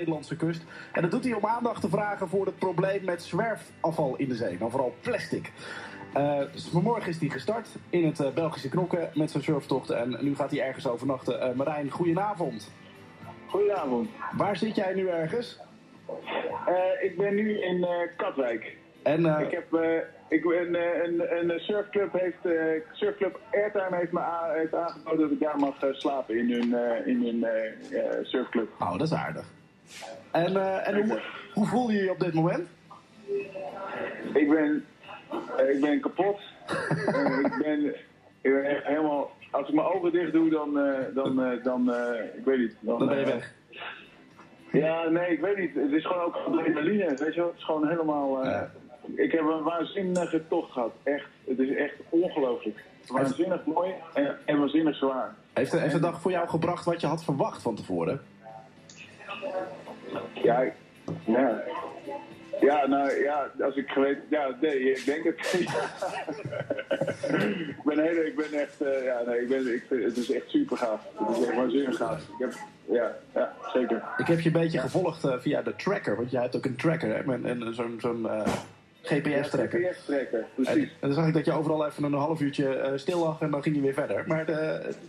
Nederlandse kust. En dat doet hij om aandacht te vragen voor het probleem met zwerfafval in de zee. Dan vooral plastic. Uh, vanmorgen is hij gestart in het uh, Belgische Knokken met zijn surftocht. En nu gaat hij ergens overnachten. Uh, Marijn, goedenavond. Goedenavond. Waar zit jij nu ergens? ik ben nu in Katwijk. En, ik heb ik, een, een, een surfclub heeft, surfclub Airtime heeft me heeft aangeboden dat ik daar mag slapen in hun, in hun surfclub. Oh, dat is aardig. En, uh, en hoe, hoe, voel je je op dit moment? Ik ben, uh, ik ben kapot. uh, ik, ben, ik ben helemaal... Als ik mijn ogen dicht doe, dan... dan, dan ik weet niet. Dan, dan ben je weg. Ja, nee, ik weet niet. Het is gewoon ook adrenaline, weet je wel. Het is gewoon helemaal... Ja. Ik heb een waanzinnige tocht gehad. Echt. Het is echt ongelooflijk. Waanzinnig mooi en, en waanzinnig zwaar. Heeft de, heeft de dag voor jou gebracht wat je had verwacht van tevoren? Ja, ja. Ja, nou ja, als ik geweten... Ja, nee, ik denk het. ik ben hele, ik ben echt... Uh, ja, nee, ik ben, ik het is echt super gaaf. Het is echt waanzinnig gaaf. Ik heb, ja, ja, zeker. Ik heb je een beetje gevolgd uh, via de tracker, want jij hebt ook een tracker, hè? En, en zo'n zo'n uh, GPS-tracker. Ja, GPS-tracker, precies. En, dan zag ik dat je overal even een half uurtje stil lag en dan ging je weer verder. Maar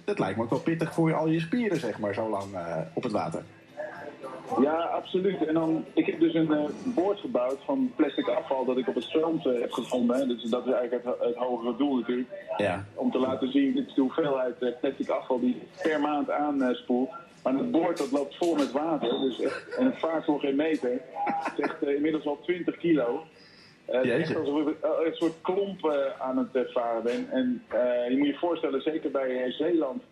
het lijkt me ook wel pittig voor al je spieren, zeg maar, zo lang op het water. Ja, absoluut. En dan, ik heb dus een uh, boord gebouwd van plastic afval dat ik op het strand uh, heb gevonden. Dus dat is eigenlijk het, het hogere doel natuurlijk. Ja. Om te laten zien, dit is de hoeveelheid uh, plastic afval die per maand aanspoelt. maar het boord dat loopt vol met water. Dus echt, en het vaart voor geen meter. Het is echt inmiddels al 20 kilo. Uh, echt alsof ik een soort klomp aan het varen ben. En je moet je voorstellen, zeker bij Zeeland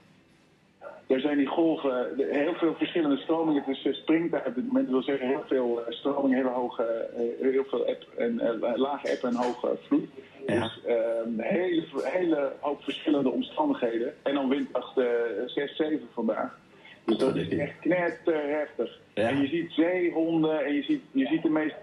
er zijn die golven, heel veel verschillende stromingen. Het is springtijd op dit moment. Dat wil zeggen heel veel eh, stromingen, hele hoge, eh, heel veel app en, uh, lage app en hoge vloed. Ja. Dus een ehm, hele, hele hoop verschillende omstandigheden. En dan windkracht 6, 7 vandaag. Dus dat is echt knetterheftig. Ja. En je ziet zeehonden en je ziet, je ziet de meest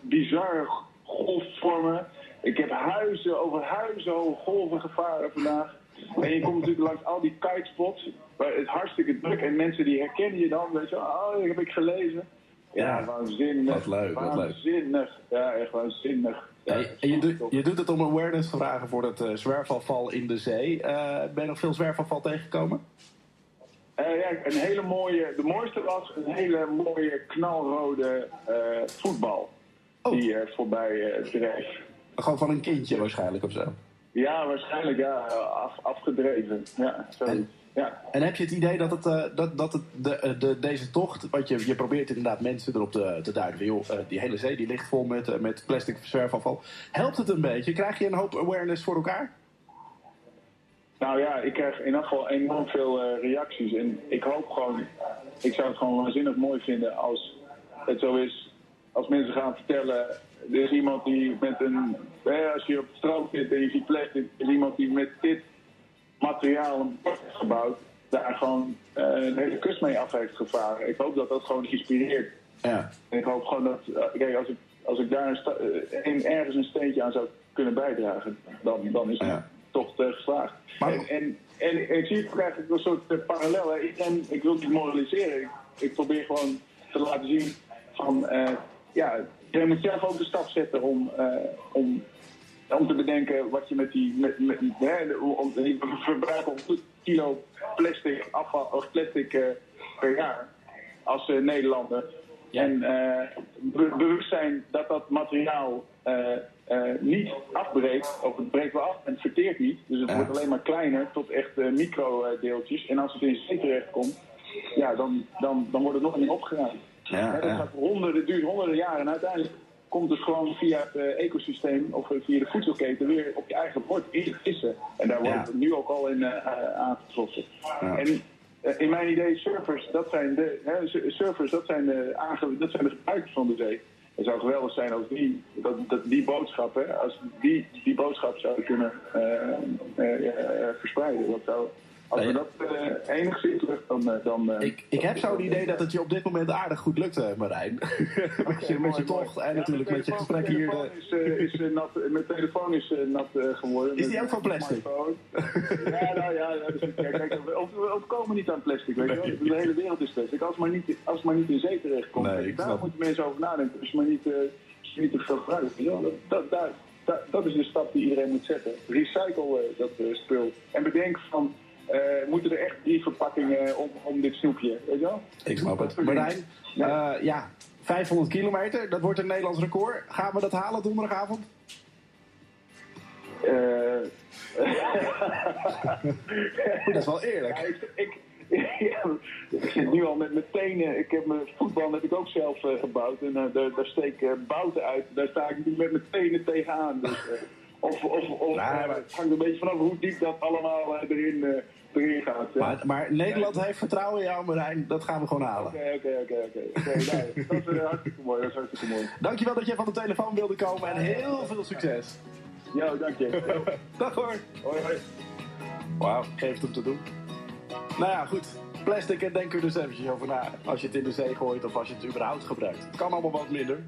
bizarre golfvormen. Ik heb huizen over huizen hoge golven gevaren vandaag. En je komt natuurlijk langs al die kitespots. Waar het hartstikke druk. En mensen die herkennen je dan. Weet je, oh, dat heb ik gelezen. Ja, waanzinnig. Wat leuk, wat waanzinnig. Ja, echt waanzinnig. Ja, en je, doet, je doet het om awareness te vragen voor het uh, zwerfafval in de zee. Uh, ben je nog veel zwerfafval tegengekomen? Uh, ja, een hele mooie, de mooiste was een hele mooie knalrode voetbal. Oh. Die er voorbij dreef. Gewoon van een kindje waarschijnlijk of zo? Ja, waarschijnlijk ja. Af, afgedreven. Ja, en, ja. en heb je het idee dat, het, uh, dat, dat het, de, eh, de, deze tocht, want je, je probeert inderdaad mensen erop te, te duiden. Joh, uh, die hele zee die ligt vol met, uh, met plastic zwerfafval. Helpt het een beetje? Krijg je een hoop awareness voor elkaar? Nou ja, ik krijg in ieder geval enorm veel reacties. En ik hoop gewoon, ik zou het gewoon waanzinnig mooi vinden als het zo is. Als mensen gaan vertellen er is iemand die met een, als je op het strand zit en je ziet plastic, is iemand die met dit materiaal een bord heeft gebouwd, daar gewoon uh, een hele kust mee af heeft gevaren. Ik hoop dat dat gewoon inspireert. Ja. En ik hoop gewoon dat, uh, kijk, als ik, als ik daar een, een, ergens een steentje aan zou kunnen bijdragen, dan, dan is het toch uh, geslaagd. Maar... En, en, en, ik zie het eigenlijk een soort parallel. Ik, en, ik wil niet moraliseren. Ik, ik, probeer gewoon te laten zien van, ja, je moet zelf ook de stap zetten om, uh, om, om te bedenken wat je met die. Met, met, hè, om, verbruiken om kilo plastic afval of plastic uh, per jaar als uh, Nederlander. Ja. En be bewust zijn dat dat materiaal niet afbreekt, of het breekt wel af en het verteert niet. Dus het wordt alleen maar kleiner tot echt microdeeltjes. En als het in zee terecht komt, ja, dan, dan, dan wordt het nog niet opgeruimd. Ja, dat gaat honderden, duurt honderden jaren. En uiteindelijk komt het gewoon via het uh, ecosysteem of via de voedselketen weer op je eigen bord in te vissen. En daar wordt het nu ook al in uh, aangetroffen. En uh, in mijn idee, surfers, dat zijn de, hè, surfers, dat zijn de, aange, dat zijn de gebruikers van de zee. Het zou geweldig zijn als die, dat, dat die boodschap, hè, als die, die boodschap zouden kunnen verspreiden. Dat zou Als we dat eh, enigszins terug, dan... eh, dan eh, Ik, ik heb zo'n idee dat het je op dit moment aardig goed lukt, Marijn. met je, met je Mooi, tocht en Ja, natuurlijk met je gesprek hier. Mijn telefoon is, eh, is, nat, mijn telefoon is eh, nat geworden. Is die Met ook van plastic? ja, nou ja. ja, dus, ja kijk, we, we ontkomen niet aan plastic, weet je wel. De hele wereld is plastic. Als maar niet, als maar niet in zee terechtkomt. Nee, daar moeten mensen over nadenken. Als je maar niet, niet te veel wel. Dat, dat, daar- daar- dat is de stap die iedereen moet zetten. Recycle dat spul. En bedenk van... eh, moeten er echt drie verpakkingen om, om dit snoepje, weet je wel? Ik snap het. Marijn, Ja. eh, ja, 500 kilometer, dat wordt een Nederlands record. Gaan we dat halen donderdagavond? Eh, Dat is wel Ja, eerlijk. ik, ik, ja, ik zit nu al met mijn tenen. Ik heb mijn voetbal heb ik ook zelf gebouwd. En daar, daar steek ik bouten uit. Daar sta ik nu met mijn tenen tegenaan. Dus, of of, of Nou, eh, maar- hangt een beetje vanaf hoe diep dat allemaal eh, erin, eh, erin gaat. ja. Maar, maar Nederland heeft vertrouwen in jou, Marijn. Dat gaan we gewoon halen. Oké, oké, oké, oké. Nou, Dat is hartstikke mooi. Dat is hartstikke mooi. Dankjewel dat je van de telefoon wilde komen en heel veel succes. Jo, dank je. Dag hoor. Hoi, hoi. Wauw, geeft hem te doen. Nou ja, goed. Plastic, en denk er dus eventjes over na. Als je het in de zee gooit of als je het überhaupt gebruikt. Het kan allemaal wat minder.